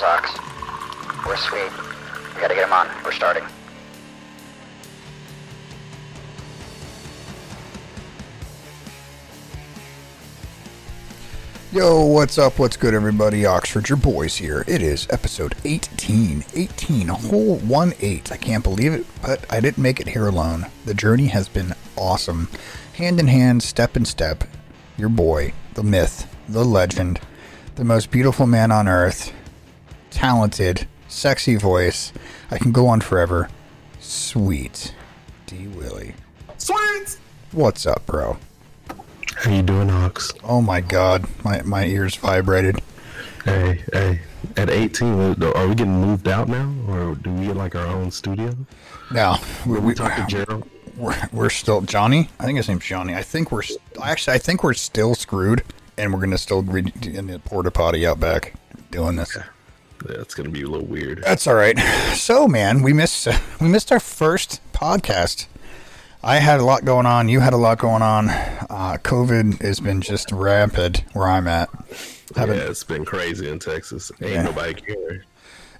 Ox? We're sweet. We gotta get him on. We're starting. Yo, what's up? What's good, everybody? Oxford, your boys here. It is episode 18. 18, a whole 1 8. I can't believe it, but I didn't make it here alone. The journey has been awesome. Hand in hand, step in step, your boy, the myth, the legend, the most beautiful man on earth, talented, sexy voice. I can go on forever. Sweet D. Willie. Sweet. What's up, bro? How you doing, Ox? Oh my god, my, my ears vibrated. Hey, hey. At 18, uh, are we getting moved out now, or do we get like our own studio? No, we, We talked to Gerald. we're, we're still Johnny. I think his name's Johnny. I think we're actually I think we're still screwed, and we're gonna still re- in the porta potty out back doing this. That's gonna be a little weird. That's all right. So man, we missed we missed our first podcast. I had a lot going on. You had a lot going on. Uh, COVID has been just rampant where I'm at. Yeah, it's been crazy in Texas. Ain't Yeah. nobody caring.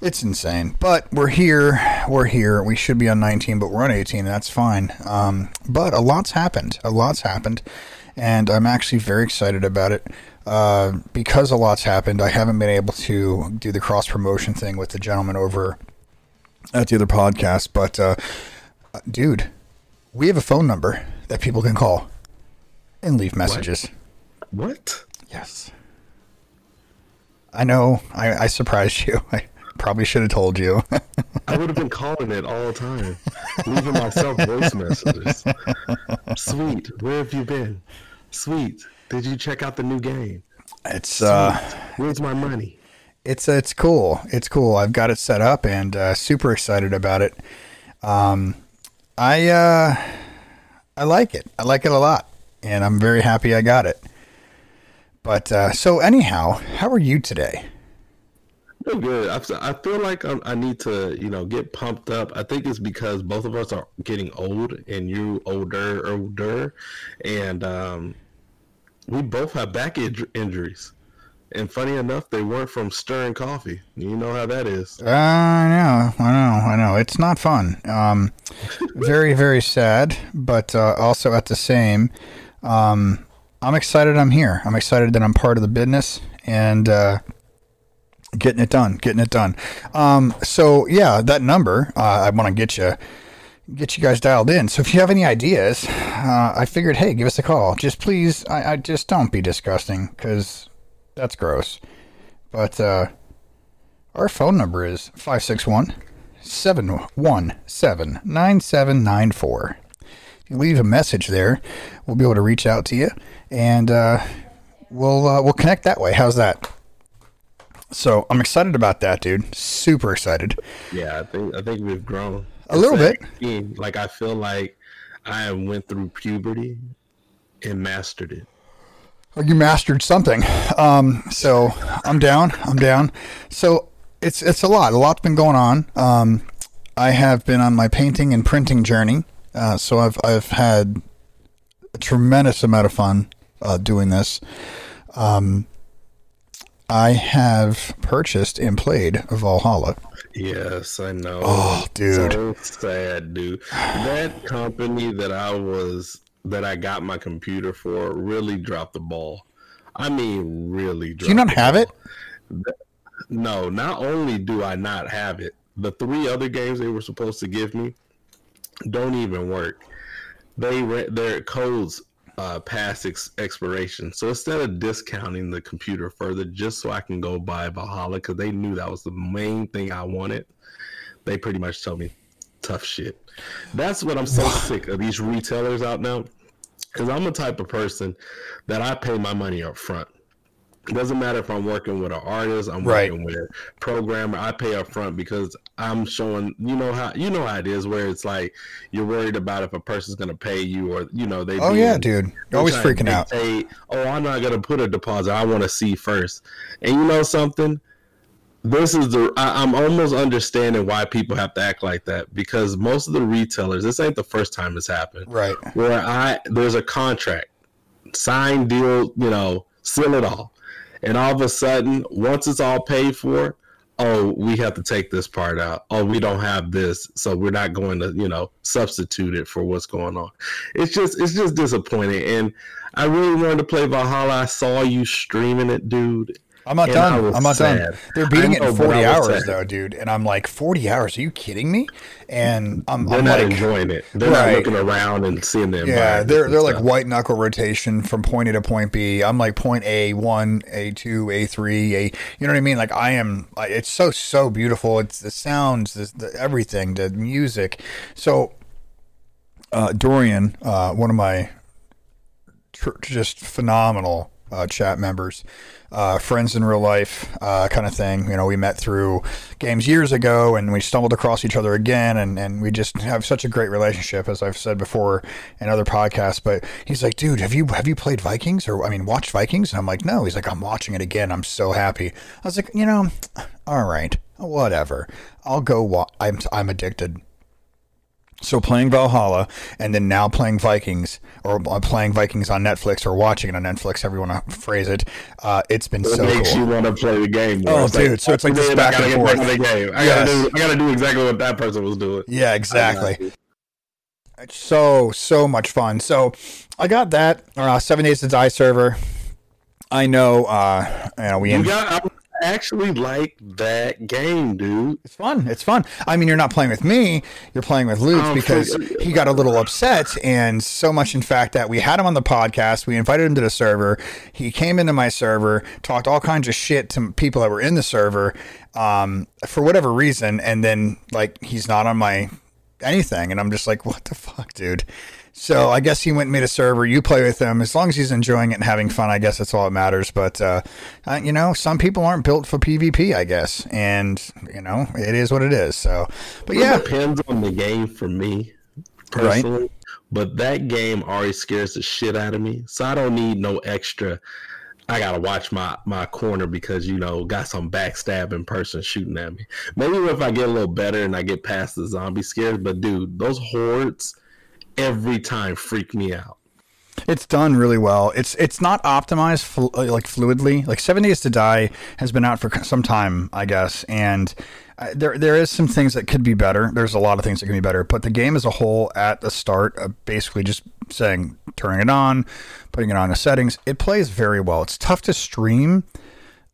It's insane, but we're here. We're here. We should be on 19, but we're on 18. That's fine. Um, but a lot's happened. A lot's happened, and I'm actually very excited about it. Uh, because a lot's happened, I haven't been able to do the cross promotion thing with the gentleman over at the other podcast. But, uh, dude, we have a phone number that people can call and leave messages. What? Yes. I know. I, I surprised you. I probably should have told you. I would have been calling it all the time, leaving myself voice messages. Sweet, where have you been? Sweet, did you check out the new game? it's uh, Where's my money? it's it's cool. It's cool. I've got it set up and uh, super excited about it. Um, I uh, I like it. I like it a lot, and I'm very happy I got it. But uh, so anyhow, how are you today? Feel good. I, I feel like I'm, I need to, you know, get pumped up. I think it's because both of us are getting old, and you older, older, and um, we both have back inj- injuries. And funny enough, they weren't from stirring coffee. You know how that is. Uh, I know, I know, I know. It's not fun. Um, very, very sad, but uh, also at the same, um, I'm excited I'm here. I'm excited that I'm part of the business and uh, getting it done, getting it done. Um, so yeah, that number, uh, I want to get you. Get you guys dialed in. So if you have any ideas, uh, I figured, hey, give us a call. Just please, I, I just don't be disgusting because that's gross. But uh, our phone number is 561 717 9794. If you leave a message there, we'll be able to reach out to you and uh, we'll, uh, we'll connect that way. How's that? So I'm excited about that, dude. Super excited. Yeah, I think I think we've grown A little bit. Like I feel like I went through puberty and mastered it. Well, you mastered something. Um, so I'm down. I'm down. So it's it's a lot. A lot's been going on. Um, I have been on my painting and printing journey. Uh, so I've I've had a tremendous amount of fun uh, doing this. Um, I have purchased and played Valhalla. Yes, I know. Oh, dude. So sad, dude. That company that I was that I got my computer for really dropped the ball. I mean, really. Do you not have it? No, not only do I not have it, the three other games they were supposed to give me don't even work. They re- their codes uh, past ex- expiration. So instead of discounting the computer further, just so I can go buy Valhalla, because they knew that was the main thing I wanted, they pretty much told me tough shit. That's what I'm so sick of these retailers out now. Because I'm the type of person that I pay my money up front. It doesn't matter if I'm working with an artist, I'm Right. working with a programmer. I pay up front because I'm showing. You know how you know how it is, where it's like you're worried about if a person's gonna pay you, or you know they Oh yeah, dude. You're always freaking out. dictate, oh, I'm not gonna put a deposit. I want to see first. And you know something? This is the. I, I'm almost understanding why people have to act like that because most of the retailers. This ain't the first time it's happened. Right. Where I there's a contract, signed deal. You know, seal it all, and all of a sudden, once it's all paid for. oh, we have to take this part out. Oh, we don't have this, so we're not going to, you know, substitute it for what's going on. It's just it's just disappointing. And I really wanted to play Valhalla. I saw you streaming it, dude. I'm not And done. I'm not sad. done. They're beating I it know, in 40 hours sad. though, dude. And I'm like, 40 hours? Are you kidding me? And I'm, They're I'm not like, enjoying it. They're Right. not looking around and seeing them. yeah, they're they're like stuff. white knuckle rotation from point A to point B. I'm like point A one, A two, A three, A. You know what I mean? Like I am. It's so so beautiful. It's the sounds, the, the everything, the music. So, uh, Dorian, uh, one of my tr- just phenomenal uh, chat members, uh, friends in real life, uh, kind of thing. You know, we met through games years ago, and we stumbled across each other again, and, and we just have such a great relationship, as I've said before in other podcasts. But he's like, "Dude, have you have you played Vikings or I mean, watched Vikings?" And I'm like, "No." He's like, "I'm watching it again. I'm so happy." I was like, "You know, all right, whatever. I'll go. I'm I'm addicted." So playing Valhalla and then now playing Vikings or uh, playing Vikings on Netflix or watching it on Netflix, however you want to phrase it, uh, it's been It so makes cool. you want to play the game. more. Oh, It's dude, so it's like this back I gotta and get back forth." the game. I Yes. gotta do. I gotta do exactly what that person was doing. Yeah, exactly. It's so so much fun. So I got that uh, Seven Days to Die server. I know, uh, you know, we You got. Actually like that game, dude. It's fun. It's fun. I mean, you're not playing with me. You're playing with Luke Oh, because he got a little upset, and so much, in fact, that we had him on the podcast. We invited him to the server. He came into my server, talked all kinds of shit to people that were in the server, um, for whatever reason, and then like he's not on my anything, and I'm just like, what the fuck, dude. So I guess he went and made a server. You play with him as long as he's enjoying it and having fun. I guess that's all that matters. But uh, uh, you know, some people aren't built for PvP. I guess, and you know, it is what it is. So, but It yeah, depends on the game for me personally. But that game already scares the shit out of me, so I don't need no extra. I gotta watch my my corner because you know got some backstabbing person shooting at me. Maybe if I get a little better and I get past the zombie scares, but dude, those hordes every time freak me out. It's done really well. It's it's not optimized flu- uh, like fluidly. Like Seven Days to Die has been out for some time, I guess, and uh, there there is some things that could be better. There's a lot of things that can be better, but the game as a whole, at the start, uh, basically just saying turning it on, putting it on the settings, it plays very well. It's tough to stream.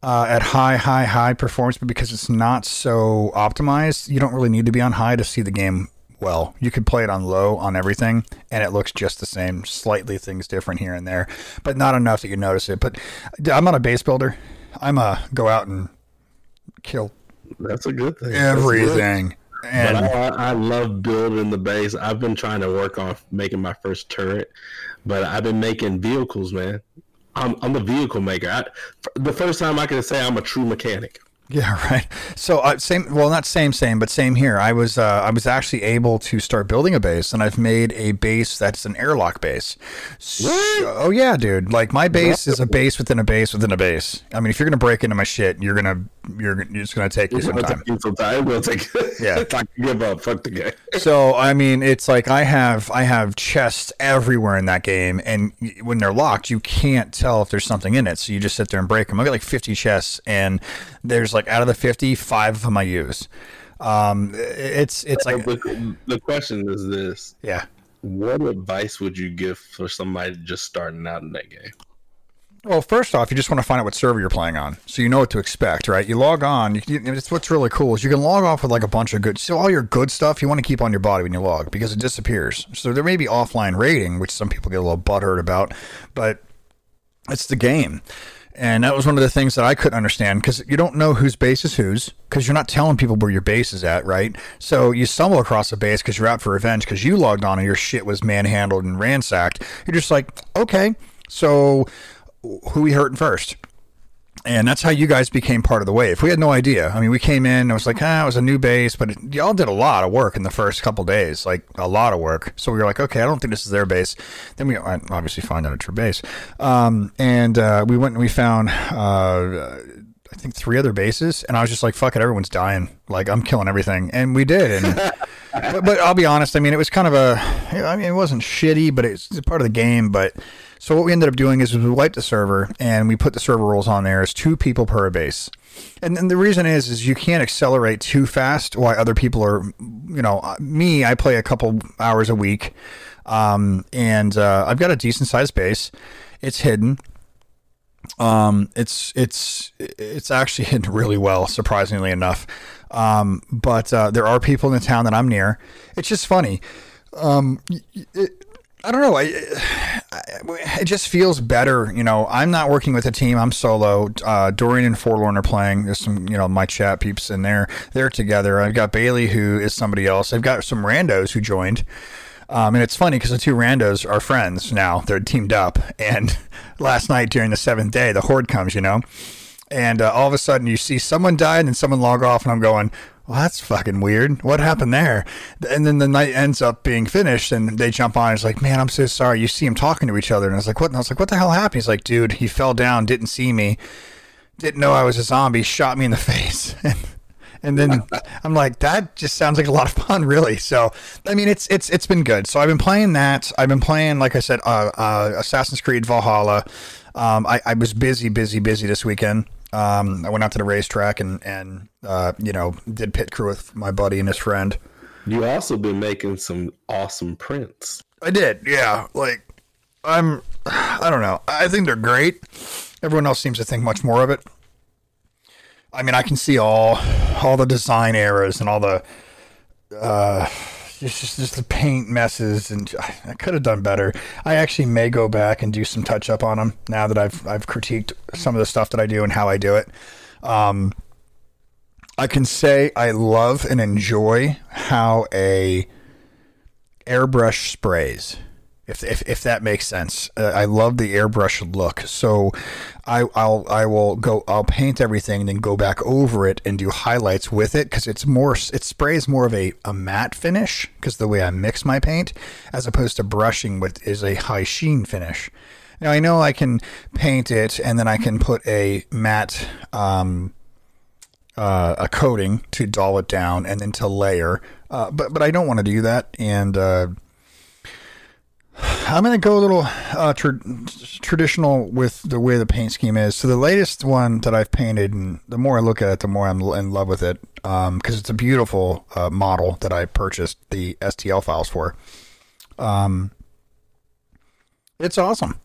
Uh, at high, high, high performance, but because it's not so optimized, you don't really need to be on high to see the game well. You could play it on low on everything, and it looks just the same. Slightly things different here and there, but not enough that you notice it. But I'm not a base builder. I'm a go out and kill That's a good thing. That's good. everything. But And I, I love building the base. I've been trying to work on making my first turret, but I've been making vehicles, man. I'm, I'm a vehicle maker. I, the first time I can say I'm a true mechanic. Yeah, right. So uh, same. Well, not same, same, but same here. I was uh, I was actually able to start building a base, and I've made a base that's an airlock base. So, oh yeah, dude. Like my base is a base within a base within a base. I mean, if you're gonna break into my shit, you're gonna you're it's gonna take you some time. take some time. It will take. Yeah. I give up. Fuck the game. So I mean, it's like I have I have chests everywhere in that game, and when they're locked, you can't tell if there's something in it. So you just sit there and break them. I got like 50 chests, and there's like out of the 50, five of them I use. Um, it's it's like the, the question is this: yeah. What advice would you give for somebody just starting out in that game? Well, first off, you just want to find out what server you're playing on, so you know what to expect, right? You log on. You, you, it's what's really cool is you can log off with like a bunch of good. So all your good stuff you want to keep on your body when you log because it disappears. So there may be offline raiding, which some people get a little butthurt about, but it's the game. And that was one of the things that I couldn't understand because you don't know whose base is whose because you're not telling people where your base is at, right? So you stumble across a base because you're out for revenge because you logged on and your shit was manhandled and ransacked. You're just like, okay, so who we hurting first? And that's how you guys became part of the wave. We had no idea. I mean, we came in, it was like, ah, it was a new base, but it, y'all did a lot of work in the first couple days, like a lot of work. So we were like, okay, I don't think this is their base. Then we uh, obviously find out it's your base. Um, and uh, we went and we found, uh, I think, three other bases. And I was just like, fuck it, everyone's dying. Like, I'm killing everything. And we did. And. but, but I'll be honest. I mean, it was kind of a. I mean, it wasn't shitty, but it's part of the game. But So what we ended up doing is we wiped the server and we put the server rules on there as two people per base. And, and the reason is is you can't accelerate too fast while other people are, you know, uh, me. I play a couple hours a week, um, and uh, I've got a decent sized base. It's hidden. Um, it's it's it's actually hidden really well, surprisingly enough. Um, but uh, there are people in the town that I'm near. It's just funny. Um, it, I don't know. I, I, it just feels better. You know, I'm not working with a team. I'm solo. Uh, Dorian and Forlorn are playing. There's some, you know, my chat peeps in there. They're together. I've got Bailey, who is somebody else. I've got some randos who joined. Um, and it's funny because the two randos are friends now. They're teamed up. And last night during the seventh day, the horde comes, you know, and uh, all of a sudden you see someone died and then someone log off, and I'm going, well, that's fucking weird. What happened there? And then the night ends up being finished, and they jump on. And it's like, man, I'm so sorry. You see them talking to each other, and I was like, what? And I was like, what the hell happened? He's like, dude, he fell down, didn't see me, didn't know I was a zombie, shot me in the face. and then I'm like, that just sounds like a lot of fun, really. So, I mean, it's it's it's been good. So I've been playing that. I've been playing, like I said, uh, uh, Assassin's Creed Valhalla. Um, I, I was busy, busy, busy this weekend. Um, I went out to the racetrack and and uh, you know did pit crew with my buddy and his friend. You also been making some awesome prints. I did, yeah. Like I'm, I don't know. I think they're great. Everyone else seems to think much more of it. I mean, I can see all all the design errors and all the uh, it's just just the paint messes, and I could have done better. I actually may go back and do some touch up on them now that I've I've critiqued some of the stuff that I do and how I do it. Um, I can say I love and enjoy how a airbrush sprays if, if, if that makes sense. Uh, I love the airbrush look. So I, I'll I will go I'll paint everything and then go back over it and do highlights with it because it's more it sprays more of a, a matte finish because the way I mix my paint as opposed to brushing with is a high sheen finish. Now I know I can paint it and then I can put a matte um, uh, a coating to dull it down and then to layer, uh, but but I don't want to do that and uh, I'm going to go a little uh, tra- traditional with the way the paint scheme is. So the latest one that I've painted, and the more I look at it, the more I'm in love with it because um, it's a beautiful uh, model that I purchased the STL files for. Um, it's awesome.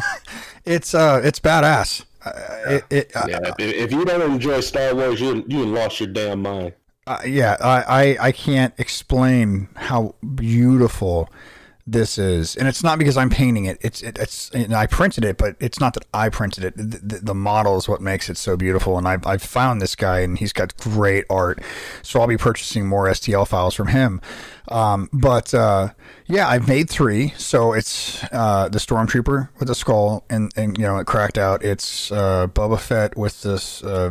it's uh, it's badass. Uh, it, it, yeah, if you don't enjoy Star Wars, you you lost your damn mind. Uh, yeah, I, I I can't explain how beautiful this is, and it's not because I'm painting it. It's it, it's and I printed it, but it's not that I printed it. The, the, the, model is what makes it so beautiful, and I've I've found this guy, and he's got great art. So I'll be purchasing more STL files from him. Um, but uh, yeah, I've made three. So it's uh, the Stormtrooper with the skull, and and you know it cracked out. It's uh, Boba Fett with this uh,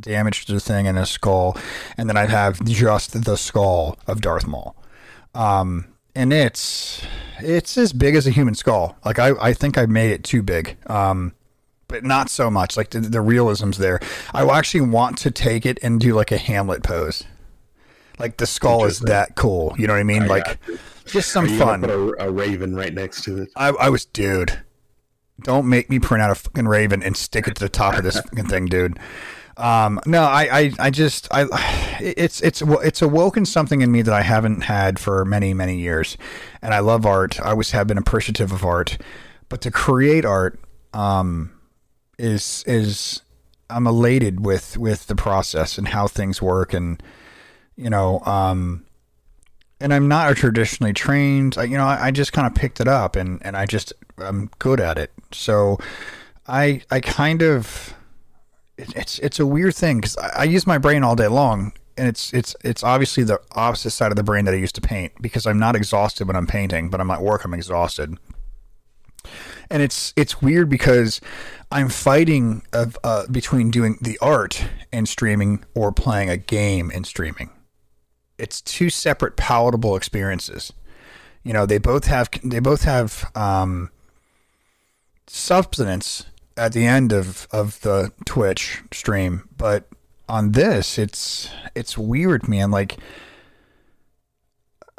damage to the thing and a skull, and then I have just the skull of Darth Maul. Um, and it's it's as big as a human skull. Like I, I think I made it too big. Um, but not so much. Like the, the realism's there. I actually want to take it and do like a Hamlet pose. Like the skull is that cool. You know what I mean? I like just some fun. Put a, a, raven right next to it. I, I was, dude. Don't make me print out a fucking raven and stick it to the top of this fucking thing, dude. Um, no, I, I, I just, I, it's, it's, it's awoken something in me that I haven't had for many, many years. And I love art. I always have been appreciative of art, but to create art, um, is, is, I'm elated with, with the process and how things work. And, you know, um, and I'm not a traditionally trained, I, you know, I, I just kind of picked it up and, and I just, I'm good at it. So I, I kind of, it's it's a weird thing because I, I, use my brain all day long, and it's it's it's obviously the opposite side of the brain that I used to paint because I'm not exhausted when I'm painting, but I'm at work I'm exhausted, and it's it's weird because I'm fighting of uh, between doing the art and streaming or playing a game and streaming. It's two separate palatable experiences. You know, they both have they both have um, substance at the end of of the Twitch stream, but on this, it's it's weird, man. Like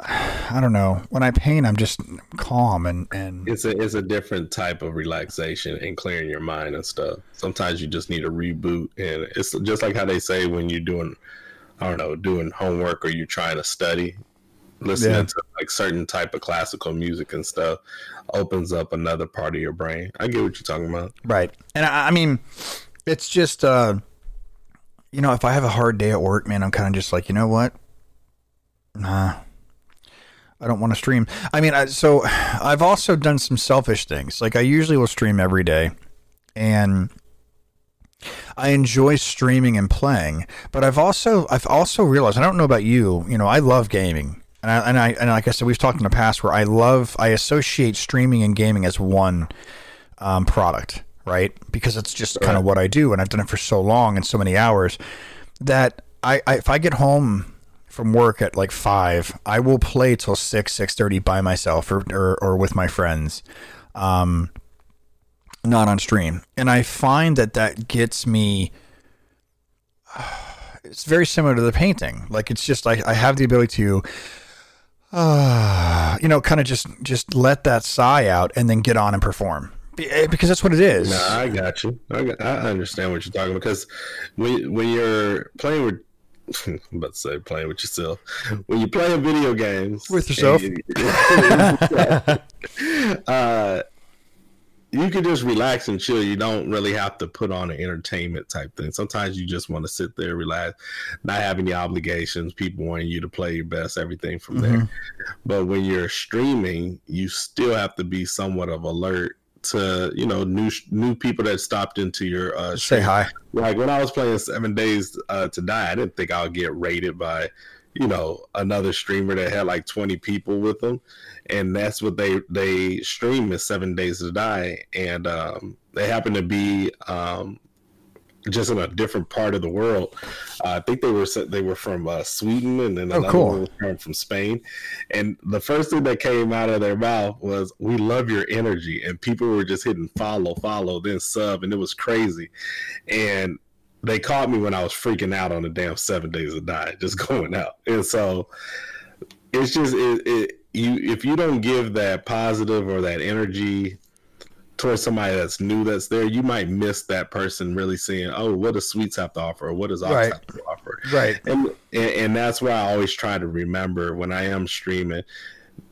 I don't know. When I paint, I'm just calm and and It's a it's a different type of relaxation and clearing your mind and stuff. Sometimes you just need a reboot, and it's just like how they say when you're doing, I don't know, doing homework or you're trying to study, listening Yeah. to like certain type of classical music and stuff opens up another part of your brain. I get what you're talking about. right. And I, I mean, it's just uh, you know, if I have a hard day at work, man, I'm kind of just like, you know what? Nah. I don't want to stream. I mean, I, so I've also done some selfish things. Like I usually will stream every day, and I enjoy streaming and playing. But I've also I've also realized I don't know about you. You know, I love gaming, and I and I and like I said, we've talked in the past where I love I associate streaming and gaming as one um, product, right? Because it's just kind of what I do, and I've done it for so long and so many hours that I, I if I get home from work at like five, I will play till six six thirty by myself or, or or with my friends, um, not on stream, and I find that that gets me. It's very similar to the painting. Like it's just I, I have the ability to, uh, you know, kind of just just let that sigh out and then get on and perform eh, because that's what it is. No, I got you. I, got, I understand what you're talking about because when when you're playing with, I'm about to say playing with yourself. When you're playing video games With yourself. you- uh, you can just relax and chill. You don't really have to put on an entertainment type thing. Sometimes you just want to sit there, relax, not have any obligations. People wanting you to play your best, everything from there. But when you're streaming, you still have to be somewhat of alert to you know new new people that stopped into your uh, Say hi. Like when I was playing Seven Days uh, to Die, I didn't think I would get raided by, you know, another streamer that had like twenty people with them, and that's what they they stream is Seven Days to Die, and um, they happen to be um, just in a different part of the world. Uh, I think they were they were from uh, Sweden, and then Oh, another cool. one from Spain. And the first thing that came out of their mouth was, "We love your energy," and people were just hitting follow, follow, then sub, and it was crazy. And they caught me when I was freaking out on the damn Seven Days of Die, just going out. And so it's just it, it you if you don't give that positive or that energy towards somebody that's new that's there, you might miss that person really seeing, oh, what does Sweets have to offer, or what does Ox Right. have to offer, Right. and, and and that's why I always try to remember when I am streaming,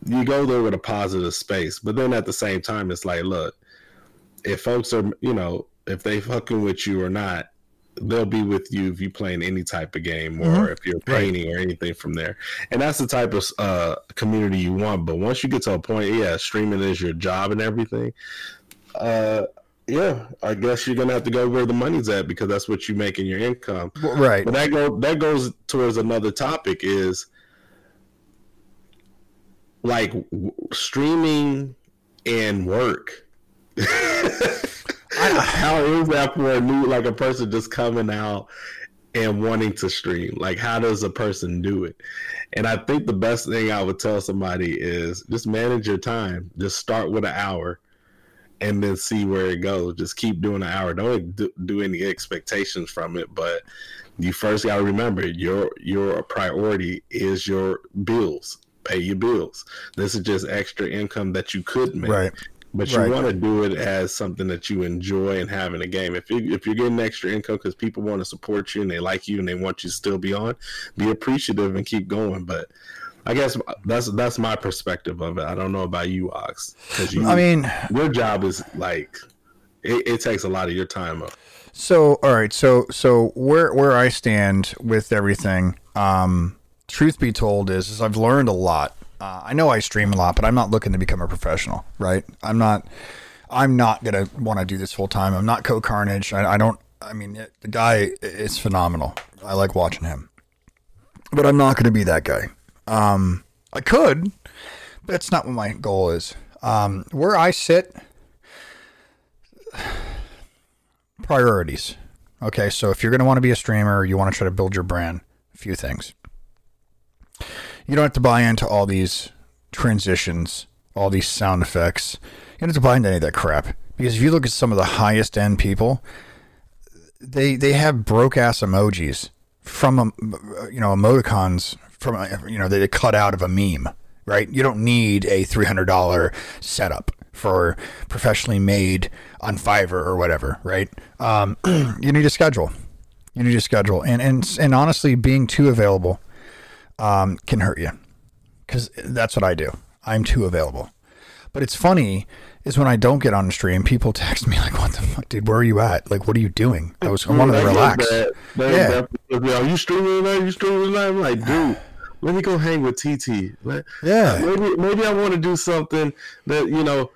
you go there with a positive space, but then at the same time, it's like, look, if folks are, you know, if they fucking with you or not, they'll be with you if you're playing any type of game or Mhm. if you're Right. painting or anything from there. And that's the type of uh, community you want. But once you get to a point, yeah, streaming is your job and everything. Uh, yeah, I guess you're gonna have to go where the money's at because that's what you make in your income. Right. But that go that goes towards another topic is like w- streaming and work. how is that for a new like a person just coming out and wanting to stream? Like how does a person do it? And I think the best thing I would tell somebody is just manage your time. Just start with an hour and then see where it goes. Just keep doing an hour. Don't do, do any expectations from it, but you first got to remember your your priority is your bills. Pay your bills. This is just extra income that you could make, Right. But you Right. want to do it as something that you enjoy and have in a game. If you if you're getting extra income because people want to support you and they like you and they want you to still be on, be appreciative and keep going. But I guess that's that's my perspective of it. I don't know about you, Ox, because you I mean, your job is like it, it takes a lot of your time up. So, all right. So, so where where I stand with everything, um, truth be told, is, is I've learned a lot. Uh, I know I stream a lot, but I'm not looking to become a professional, right? I'm not. I'm not gonna want to do this full time. I'm not CohhCarnage. I, I don't. I mean, it- the guy is phenomenal. I like watching him, but I'm not gonna be that guy. Um, I could, but that's not what my goal is. Um, where I sit, priorities. Okay, so if you're to want to be a streamer, you want to try to build your brand, a few things. You don't have to buy into all these transitions, all these sound effects. You don't have to buy into any of that crap. Because if you look at some of the highest end people, they they have broke ass emojis from um, you know emoticons from a- you know they cut out of a meme. right? You don't need a $300 setup for professionally made on Fiverr or whatever, right? Um, you need a schedule. You need a schedule, and and and honestly, being too available um, can hurt you because that's what I do. I'm too available. But it's funny is when I don't get on the stream, people text me like, "What the fuck, dude? Where are you at? Like, what are you doing?" I was I wanted to relax. That, that, yeah. That, are you streaming tonight? You streaming tonight? I'm like, dude, let me go hang with TT. Let, yeah. Maybe maybe I want to do something that you know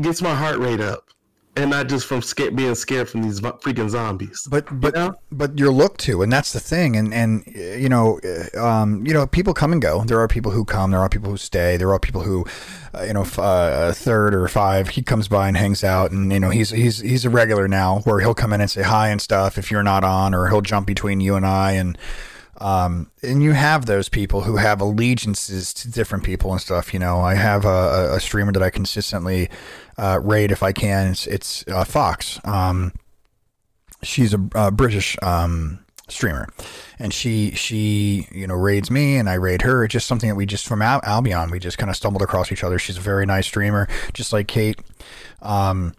gets my heart rate up and not just from being scared from these freaking zombies. But but you know? but you're looked to, and that's the thing. And and you know, uh, um, you know, people come and go. There are people who come. There are people who stay. There are people who, uh, you know, uh, third or five. He comes by and hangs out, and you know, he's he's he's a regular now, where he'll come in and say hi and stuff if you're not on, or he'll jump between you and I and. Um, and you have those people who have allegiances to different people and stuff. You know, I have a, a streamer that I consistently uh, raid if I can. It's, it's uh, Fox. Um, she's a, a British um, streamer, and she she you know raids me and I raid her. It's just something that we just from Al- Albion we just kind of stumbled across each other. She's a very nice streamer, just like Kate. Um,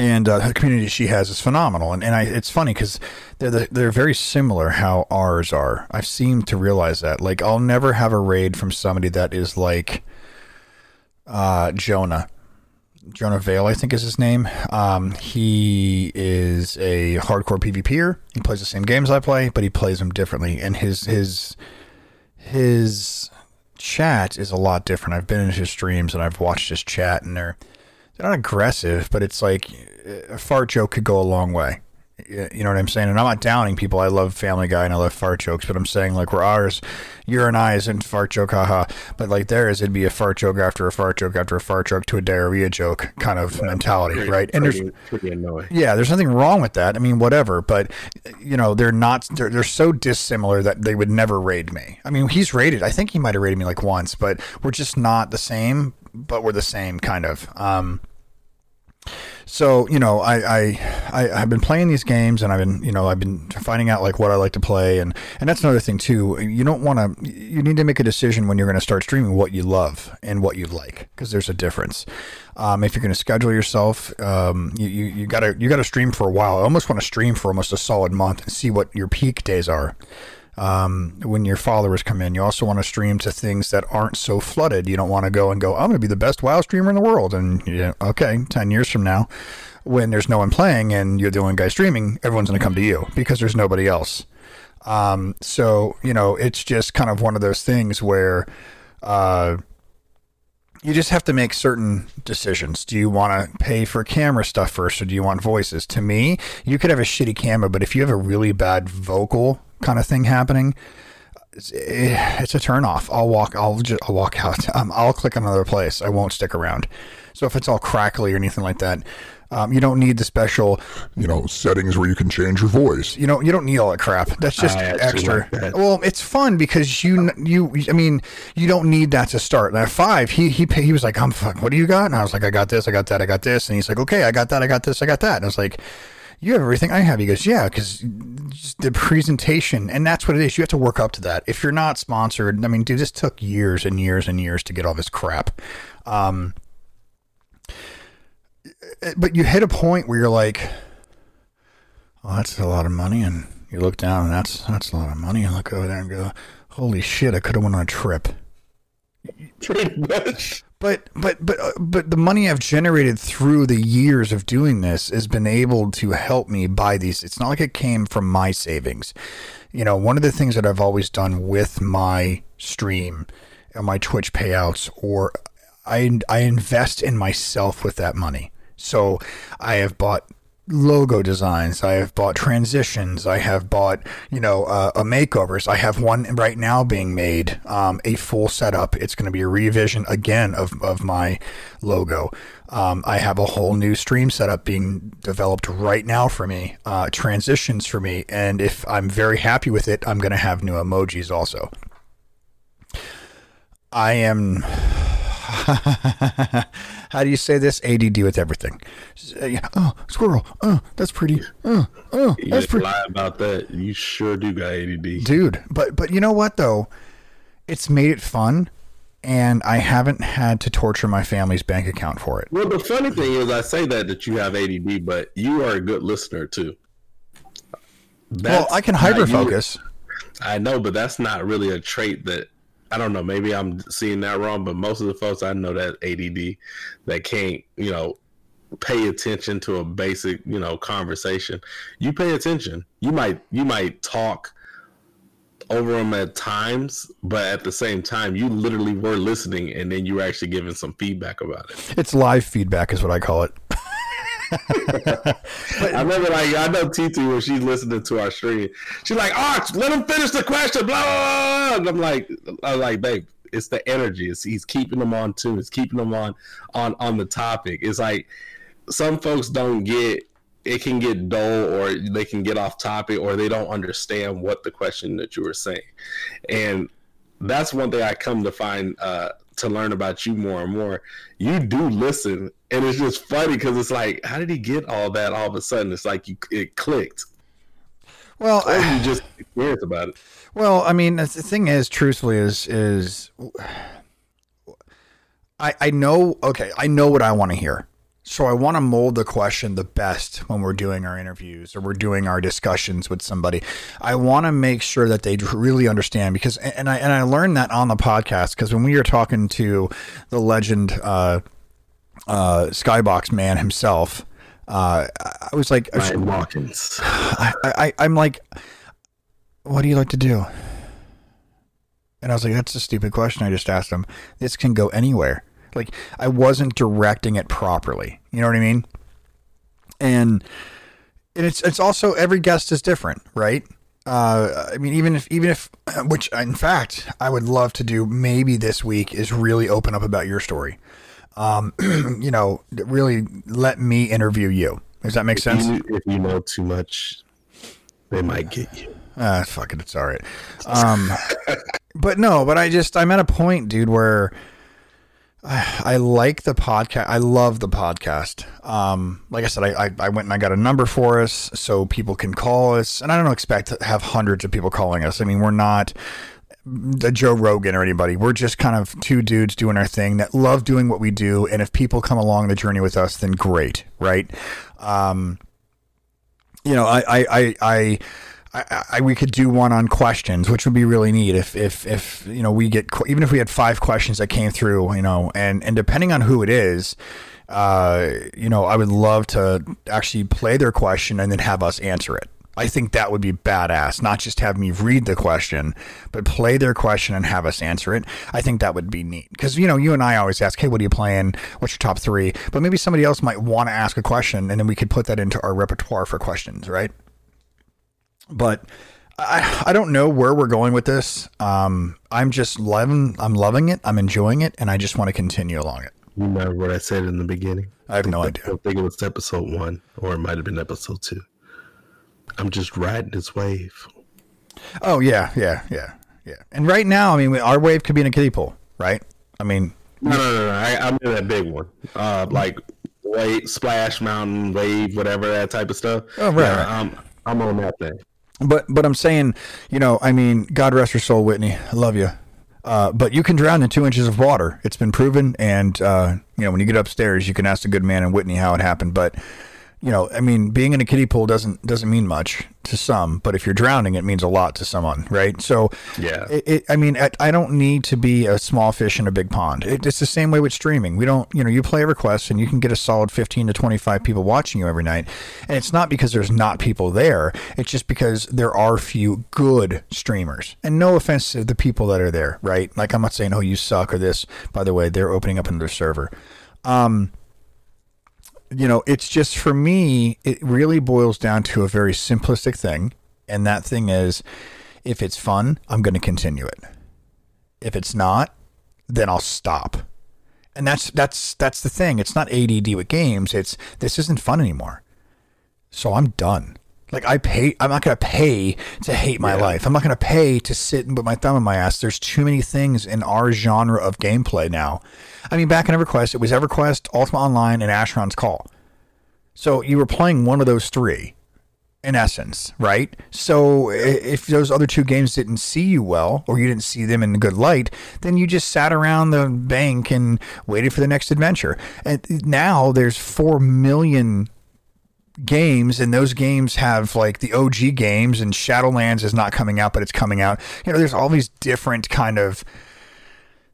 and uh, the community she has is phenomenal. And, and I, it's funny because they're the, they're very similar how ours are. I've seemed to realize that. Like I'll never have a raid from somebody that is like uh, Jonah. Jonah Vale, I think is his name. Um, he is a hardcore PvPer. He plays the same games I play, but he plays them differently. And his his his chat is a lot different. I've been in his streams and I've watched his chat, and they're they're not aggressive, but it's like a fart joke could go a long way. You know what I'm saying? And I'm not downing people. I love Family Guy and I love fart jokes, but I'm saying like where ours, your and I isn't fart joke, haha. But like theirs, it'd be a fart joke after a fart joke after a fart joke to a diarrhea joke kind of yeah, mentality, pretty, right? And pretty, there's pretty annoying. Yeah, there's nothing wrong with that. I mean, whatever. But you know, they're not. They're they're so dissimilar that they would never raid me. I mean, he's raided. I think he might have raided me like once, but we're just not the same. But we're the same kind of. Um, so you know I, I i have been playing these games and i've been you know i've been finding out like what i like to play and and that's another thing too. You don't want to you need to make a decision when you're going to start streaming what you love and what you like because there's a difference. Um, if you're going to schedule yourself um, you, you, you gotta you gotta stream for a while. I almost want to stream for almost a solid month and see what your peak days are um, when your followers come in. You also want to stream to things that aren't so flooded. You don't want to go and go, I'm going to be the best WoW streamer in the world. And yeah, okay, 10 years from now, when there's no one playing and you're the only guy streaming, everyone's going to come to you because there's nobody else. Um, so, you know, it's just kind of one of those things where, uh, you just have to make certain decisions. Do you want to pay for camera stuff first or do you want voices? To me, you could have a shitty camera, but if you have a really bad vocal kind of thing happening, it's, it's a turn off. I'll walk. I'll just I'll walk out. Um, I'll click on another place. I won't stick around. So if it's all crackly or anything like that, um, you don't need the special, you know, settings where you can change your voice. You know, you don't need all that crap. That's just extra. Like that. Well, it's fun because you, you, I mean, you don't need that to start. At five, he he he was like, "I'm fuck. What do you got?" And I was like, "I got this. I got that. I got this." And he's like, "Okay, I got that. I got this. I got that." And I was like you have everything I have. He goes, yeah, because the presentation, and that's what it is. You have to work up to that. If you're not sponsored, I mean, dude, this took years and years and years to get all this crap. Um, but you hit a point where you're like, oh, that's a lot of money, and you look down, and that's that's a lot of money. You look over there and go, holy shit, I could have went on a trip. Pretty much. But but but uh, but the money I've generated through the years of doing this has been able to help me buy these. It's not like it came from my savings. You know, one of the things that I've always done with my stream and my Twitch payouts, or I I invest in myself with that money. So I have bought logo designs. I have bought transitions. I have bought, you know, uh, a makeovers. I have one right now being made, um, a full setup. It's going to be a revision again of, of my logo. Um, I have a whole new stream setup being developed right now for me, uh, transitions for me. And if I'm very happy with it, I'm going to have new emojis also. I am how do you say this? ADD with everything. Uh, oh, squirrel. Oh, that's pretty. Oh, oh, you that's pretty. Lie about that. You sure do got ADD, dude. But but you know what though? It's made it fun and I haven't had to torture my family's bank account for it. Well, the funny thing is, I say that that you have ADD, but you are a good listener too. well, I can hyper focus. I know, but that's not really a trait that I don't know. Maybe I'm seeing that wrong, but most of the folks I know that ADD that can't, you know, pay attention to a basic, you know, conversation. You pay attention. You might you might talk over them at times, but at the same time, you literally were listening, and then you were actually giving some feedback about it. It's live feedback, is what I call it. I remember, like, I know TT when she's listening to our stream, she's like, "Arch, let him finish the question." Blah, blah, blah. And I'm like, I'm like, babe, it's the energy. It's he's keeping them on tune. It's keeping them on on on the topic. It's like some folks don't get it can get dull or they can get off topic or they don't understand what the question that you were saying and that's one thing i come to find uh, to learn about you more and more. You do listen and it's just funny because it's like how did he get all that all of a sudden? It's like you it clicked. Well or you just experienced about it. well i mean the thing is truthfully is is i i know okay i know what i want to hear so I want to mold the question the best when we're doing our interviews or we're doing our discussions with somebody. I want to make sure that they really understand because and I and I learned that on the podcast because when we were talking to the legend uh, uh, Skybox man himself, uh, I was like, Ryan Watkins. I, I I'm like, what do you like to do? And I was like, that's a stupid question I just asked him. This can go anywhere. Like I wasn't directing it properly. You know what I mean? And and it's it's also every guest is different, right? Uh, I mean, even if even if which in fact I would love to do maybe this week is really open up about your story. Um, you know, really let me interview you. Does that make if sense? You, if you know too much, they might get you. Ah, fuck it, it's all right. Um, but no, but I just I'm at a point, dude, where I, like the podcast. I love the podcast. Um, like I said, I, I, I, went and I got a number for us so people can call us. And I don't expect to have hundreds of people calling us. I mean, we're not a Joe Rogan or anybody. We're just kind of two dudes doing our thing that love doing what we do. And if people come along the journey with us, then great, right? Um, you know, I, I, I, I I, I, we could do one on questions, which would be really neat. If, if, if, you know, we get, even if we had five questions that came through, you know, and, and depending on who it is, uh, you know, I would love to actually play their question and then have us answer it. I think that would be badass. Not just have me read the question, but play their question and have us answer it. I think that would be neat because you know you and I always ask, "Hey, what are you playing? What's your top three? But maybe somebody else might want to ask a question, and then we could put that into our repertoire for questions, right? But I, I don't know where we're going with this. Um, I'm just loving I'm loving it. I'm enjoying it, and I just want to continue along it. You remember what I said in the beginning? I have no idea. I think it was episode one, or it might have been episode two. I'm just riding this wave. Oh yeah, yeah, yeah, yeah. And right now, I mean, our wave could be in a kiddie pool, right? I mean, no, no, no, no. I, I'm in that big one, uh, like wave, splash, mountain, wave, whatever that type of stuff. Oh right, yeah, right. I'm, I'm on that thing. But but I'm saying, you know, I mean, God rest your soul, Whitney. I love you. Uh, but you can drown in two inches of water. It's been proven. And, uh, you know, when you get upstairs, you can ask the good man and Whitney how it happened. But you know, I mean, being in a kiddie pool doesn't doesn't mean much to some, but if you're drowning, it means a lot to someone, right? So, yeah, it, it, I mean, I, I, don't need to be a small fish in a big pond. It, it's the same way with streaming. We don't, you know, you play a request and you can get a solid 15 to 25 people watching you every night, and it's not because there's not people there. It's just because there are few good streamers. And no offense to the people that are there, right? Like I'm not saying, oh, you suck or this. By the way, they're opening up another server. Um, you know, it's just for me, it really boils down to a very simplistic thing. And that thing is if it's fun, I'm going to continue it. If it's not, then I'll stop. And that's that's that's the thing. It's not ADD with games. It's this isn't fun anymore. So I'm done. Like I pay I'm not going to pay to hate my yeah. life. I'm not going to pay to sit and put my thumb in my ass. There's too many things in our genre of gameplay now I mean, back in EverQuest, it was EverQuest, Ultima Online, and Asheron's Call. So you were playing one of those three. in essence, right? So if those other two games didn't see you well, or you didn't see them in a good light, then you just sat around the bank and waited for the next adventure. And now there's four million games, and those games have like the OG games, and Shadowlands is not coming out, but it's coming out. You know, there's all these different kind of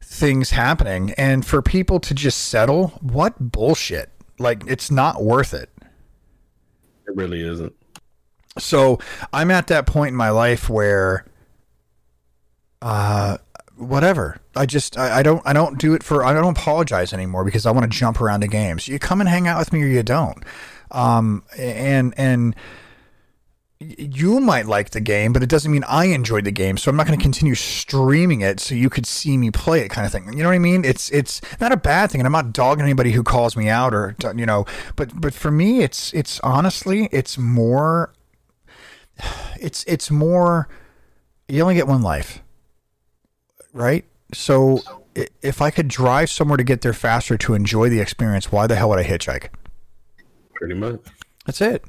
things happening, and for people to just settle, what bullshit! Like it's not worth it. It really isn't. So I'm at that point in my life where, uh, whatever. I just I, I don't I don't do it for I don't apologize anymore because I want to jump around to games. You come and hang out with me or you don't. Um, and and you might like the game, but it doesn't mean I enjoyed the game. So I'm not going to continue streaming it so you could see me play it, kind of thing. You know what I mean? It's it's not a bad thing, and I'm not dogging anybody who calls me out or you know. But but for me, it's it's honestly it's more. It's it's more. You only get one life, right? So if I could drive somewhere to get there faster to enjoy the experience, why the hell would I hitchhike? Pretty much. That's it.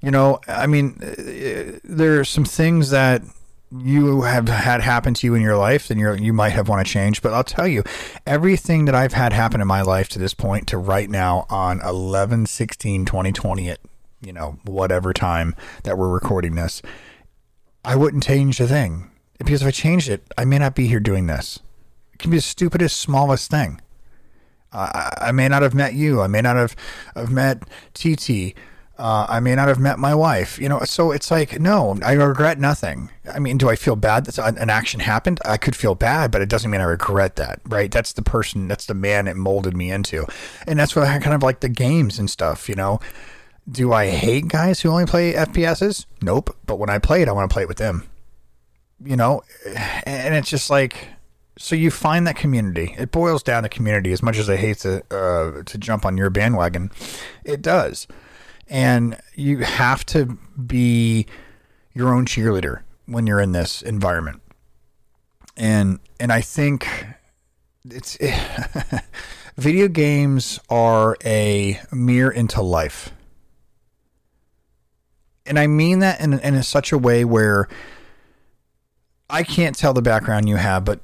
You know, I mean, uh, there are some things that you have had happen to you in your life and you're, you might have want to change, but I'll tell you, everything that I've had happen in my life to this point to right now on 11 16 2020 at, you know, whatever time that we're recording this, I wouldn't change a thing. Because if I changed it, I may not be here doing this. It can be the stupidest, smallest thing. I, I may not have met you. I may not have, have met TT. Uh, I may not have met my wife. You know, so it's like, no, I regret nothing. I mean, do I feel bad that an action happened? I could feel bad, but it doesn't mean I regret that, right? That's the person, that's the man it molded me into. And that's what I kind of like the games and stuff, you know? Do I hate guys who only play FPSs? Nope. But when I play it, I want to play it with them. You know, and it's just like, so you find that community. It boils down to community. As much as I hate to uh, to jump on your bandwagon, it does. And you have to be your own cheerleader when you're in this environment. And and I think it's video games are a mirror into life. And I mean that in, in such a way where I can't tell the background you have, but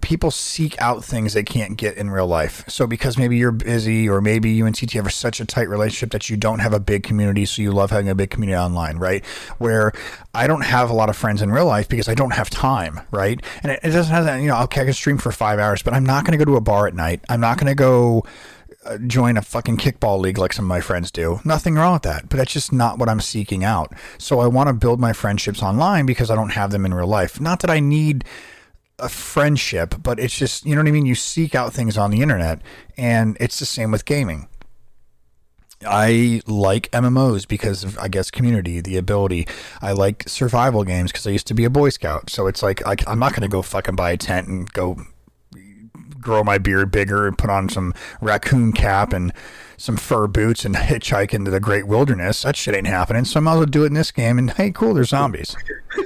people seek out things they can't get in real life. So because maybe you're busy or maybe you and TT have such a tight relationship that you don't have a big community, so you love having a big community online, right? Where I don't have a lot of friends in real life because I don't have time, right? And it, it doesn't have that, you know, okay, I can stream for five hours, but I'm not going to go to a bar at night. I'm not going to go uh, join a fucking kickball league like some of my friends do. Nothing wrong with that, but that's just not what I'm seeking out. So I want to build my friendships online because I don't have them in real life. Not that I need a friendship, but it's just, you know what I mean? You seek out things on the internet, and it's the same with gaming. I like MMOs because of, I guess, community, the ability. I like survival games because I used to be a Boy Scout. So it's like, I, I'm not going to go fucking buy a tent and go grow my beard bigger and put on some raccoon cap and some fur boots and hitchhike into the great wilderness. That shit ain't happening. So I might as well do it in this game. And hey, cool, there's zombies,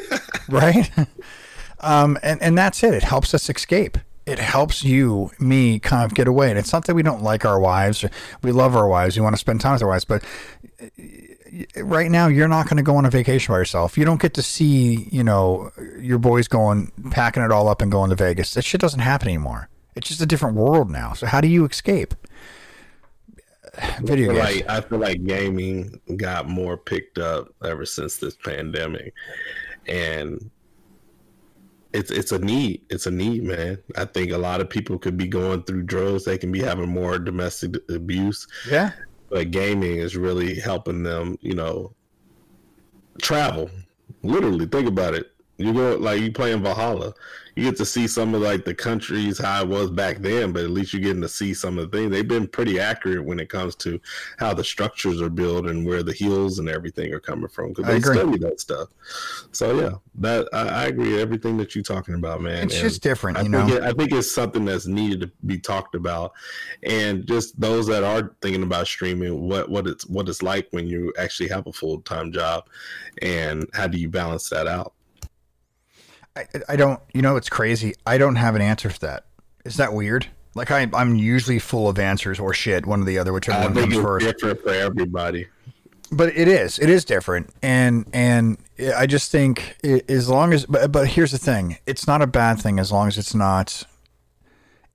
right? um, and and that's it. It helps us escape. It helps you, me, kind of get away. And it's not that we don't like our wives. Or we love our wives. We want to spend time with our wives, but right now you're not going to go on a vacation by yourself. You don't get to see, you know, your boys going packing it all up and going to Vegas. That shit doesn't happen anymore. It's just a different world now. So how do you escape? Video I games. like I feel like gaming got more picked up ever since this pandemic, and it's it's a need. It's a need, man. I think a lot of people could be going through drugs. They can be having more domestic abuse, yeah. but gaming is really helping them. You know, travel. Literally, think about it. You go like you playing Valhalla. You get to see some of like the countries how it was back then, but at least you're getting to see some of the things. They've been pretty accurate when it comes to how the structures are built and where the hills and everything are coming from because they study that stuff. So yeah, that I, I agree with everything that you're talking about, man. It's And just different, I you think know. it, I think it's something that's needed to be talked about, and just those that are thinking about streaming, what what it's what it's like when you actually have a full time job, and how do you balance that out? I, I don't, you know, it's crazy. I don't have an answer for that. Is that weird? Like I, I'm usually full of answers or shit, one or the other, whichever I one comes first. different for everybody. but it is it is different and and i just think as long as but, but here's the thing it's not a bad thing as long as it's not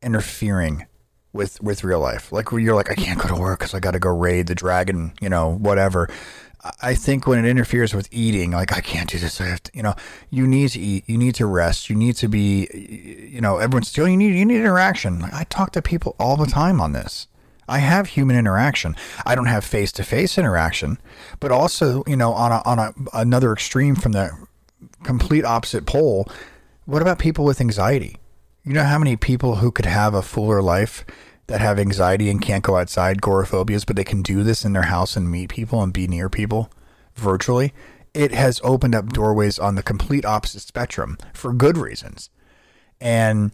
interfering with with real life like where you're like i can't go to work because i got to go raid the dragon you know whatever I think when it interferes with eating, like I can't do this, I have to, you know, you need to eat, you need to rest, you need to be, you know, everyone's still, you need, you need interaction. I talk to people all the time on this. I have human interaction. I don't have face to face interaction, but also, you know, on a, on a, another extreme from the complete opposite pole, what about people with anxiety? You know how many people who could have a fuller life that have anxiety and can't go outside, agoraphobias, but they can do this in their house and meet people and be near people virtually? It has opened up doorways on the complete opposite spectrum for good reasons. And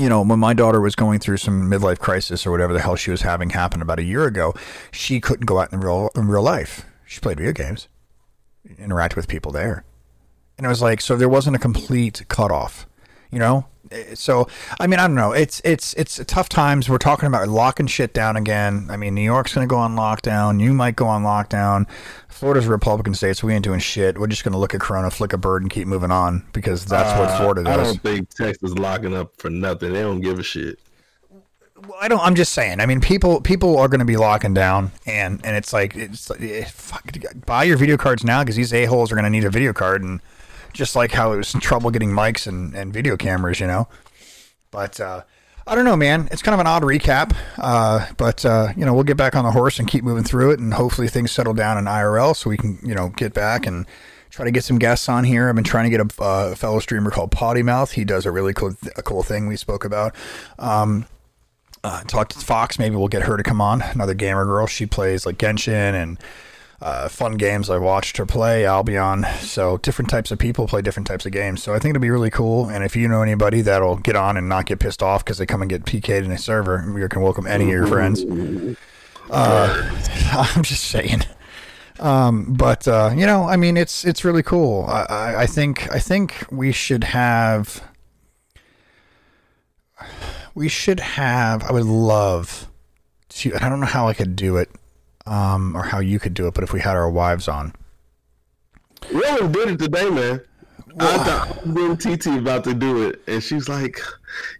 you know, when my daughter was going through some midlife crisis or whatever the hell she was having happen about a year ago, she couldn't go out in real in real life. She played video games, interact with people there, and it was like so there wasn't a complete cutoff. You know, so I mean I don't know. It's it's it's tough times. We're talking about locking shit down again. I mean New York's going to go on lockdown. You might go on lockdown. Florida's a Republican state, so we ain't doing shit. We're just going to look at Corona, flick a bird, and keep moving on because that's what Florida does. I don't think Texas locking up for nothing. They don't give a shit. Well, I don't. I'm just saying. I mean, people people are going to be locking down, and and it's like it's like, eh, fuck, buy your video cards now because these a holes are going to need a video card, and just like how it was trouble getting mics and and video cameras, you know. But uh, I don't know, man. It's kind of an odd recap, uh, but uh, you know we'll get back on the horse and keep moving through it, and hopefully things settle down in IRL so we can you know get back and try to get some guests on here. I've been trying to get a, uh, fellow streamer called Potty Mouth. He does a really cool a cool thing we spoke about. Um, uh, talk to Fox. Maybe we'll get her to come on. Another gamer girl. She plays like Genshin and uh, fun games. I watched her play Albion. So different types of people play different types of games. So I think it'll be really cool. And if you know anybody that'll get on and not get pissed off because they come and get PK'd in a server, you can welcome any of your friends. Uh, I'm just saying. Um, but uh, you know, I mean, it's it's really cool. I, I, I think I think we should have we should have. I would love to. I don't know how I could do it, um, or how you could do it, but if we had our wives on, Rowan did it today, man. I thought when TT about to do it, and she's like,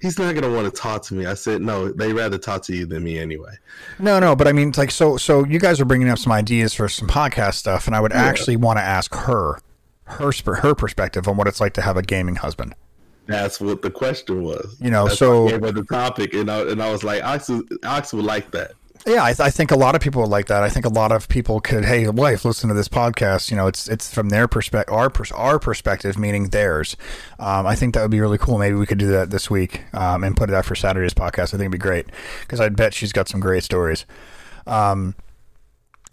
"He's not gonna want to talk to me." I said, "No, they rather talk to you than me anyway." no, no, but I mean, it's like, so, so you guys are bringing up some ideas for some podcast stuff, and I would actually want to ask her, her, her perspective on what it's like to have a gaming husband. That's what the question was. You know, That's so- I gave her the topic, and I and I was like, "Ox, Ox would like that." Yeah, I, th- I think a lot of people would like that. I think a lot of people could, hey, wife, listen to this podcast. You know, it's it's from their perspective, our pers- our perspective, meaning theirs. Um, I think that would be really cool. Maybe we could do that this week um, and put it out for Saturday's podcast. I think it'd be great because I bet she's got some great stories. Um,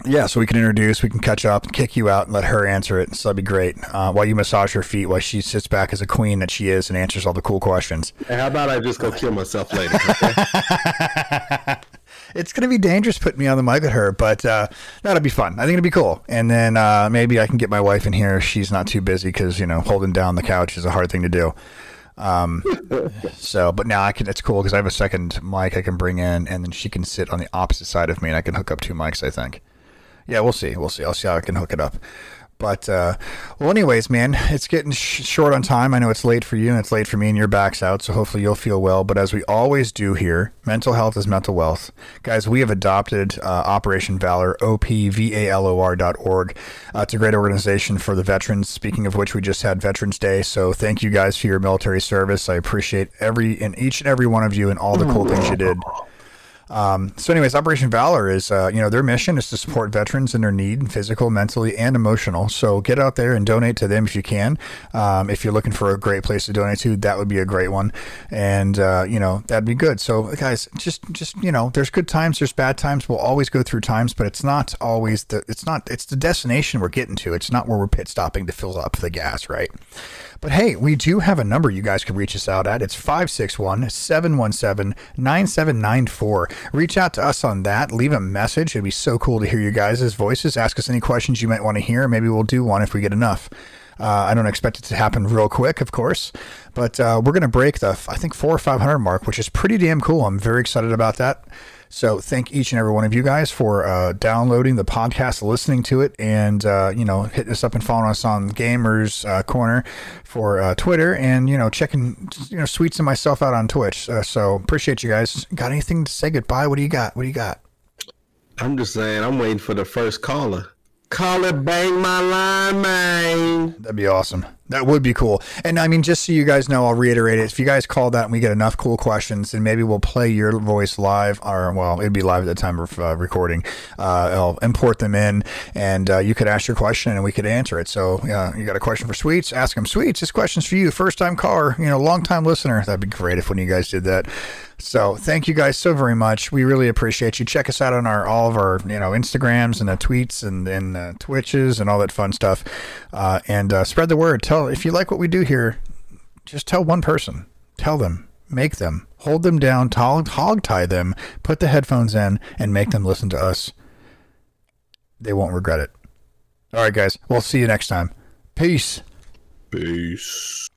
yeah, so we can introduce, we can catch up, kick you out, and let her answer it. So that'd be great. Uh, while you massage her feet, while she sits back as a queen that she is and answers all the cool questions. And how about I just go kill myself later? okay? It's going to be dangerous putting me on the mic with her, but uh, that'll be fun. I think it'll be cool. And then uh, maybe I can get my wife in here. if She's not too busy because you know holding down the couch is a hard thing to do. Um, so, but now I can. It's cool because I have a second mic I can bring in, and then she can sit on the opposite side of me, and I can hook up two mics. I think. Yeah, we'll see. We'll see. I'll see how I can hook it up. But uh, well, anyways, man, it's getting sh- short on time. I know it's late for you and it's late for me, and your back's out. So hopefully you'll feel well. But as we always do here, mental health is mental wealth, guys. We have adopted uh, Operation Valor, O P V A L O R dot org. Uh, it's a great organization for the veterans. Speaking of which, we just had Veterans Day, so thank you guys for your military service. I appreciate every and each and every one of you and all the cool things you did. Um, so, anyways, Operation Valor is, uh, you know, their mission is to support veterans in their need, physical, mentally, and emotional. So, get out there and donate to them if you can. Um, if you're looking for a great place to donate to, that would be a great one, and uh, you know that'd be good. So, guys, just, just you know, there's good times, there's bad times. We'll always go through times, but it's not always the, it's not, it's the destination we're getting to. It's not where we're pit stopping to fill up the gas, right? But hey, we do have a number you guys can reach us out at. It's 561 717 9794. Reach out to us on that. Leave a message. It'd be so cool to hear you guys' voices. Ask us any questions you might want to hear. Maybe we'll do one if we get enough. Uh, I don't expect it to happen real quick, of course, but uh, we're going to break the I think four or five hundred mark, which is pretty damn cool. I'm very excited about that. So thank each and every one of you guys for uh, downloading the podcast, listening to it, and uh, you know hitting us up and following us on Gamers uh, Corner for uh, Twitter, and you know checking you know Sweets and myself out on Twitch. Uh, so appreciate you guys. Got anything to say goodbye? What do you got? What do you got? I'm just saying, I'm waiting for the first caller. Call it, bang my line, man. That'd be awesome. That would be cool. And I mean, just so you guys know, I'll reiterate it. If you guys call that and we get enough cool questions, then maybe we'll play your voice live, or well, it'd be live at the time of uh, recording. Uh, I'll import them in, and uh, you could ask your question and we could answer it. So, uh, you got a question for Sweets? Ask him, Sweets. This question's for you, first time caller, you know, long time listener. That'd be great if when you guys did that. So thank you guys so very much. We really appreciate you. Check us out on our all of our you know Instagrams and the tweets and and uh, Twitches and all that fun stuff. Uh, and uh, spread the word. Tell if you like what we do here, just tell one person. Tell them. Make them. Hold them down. Hog, hog tie them. Put the headphones in and make them listen to us. They won't regret it. All right, guys. We'll see you next time. Peace. Peace.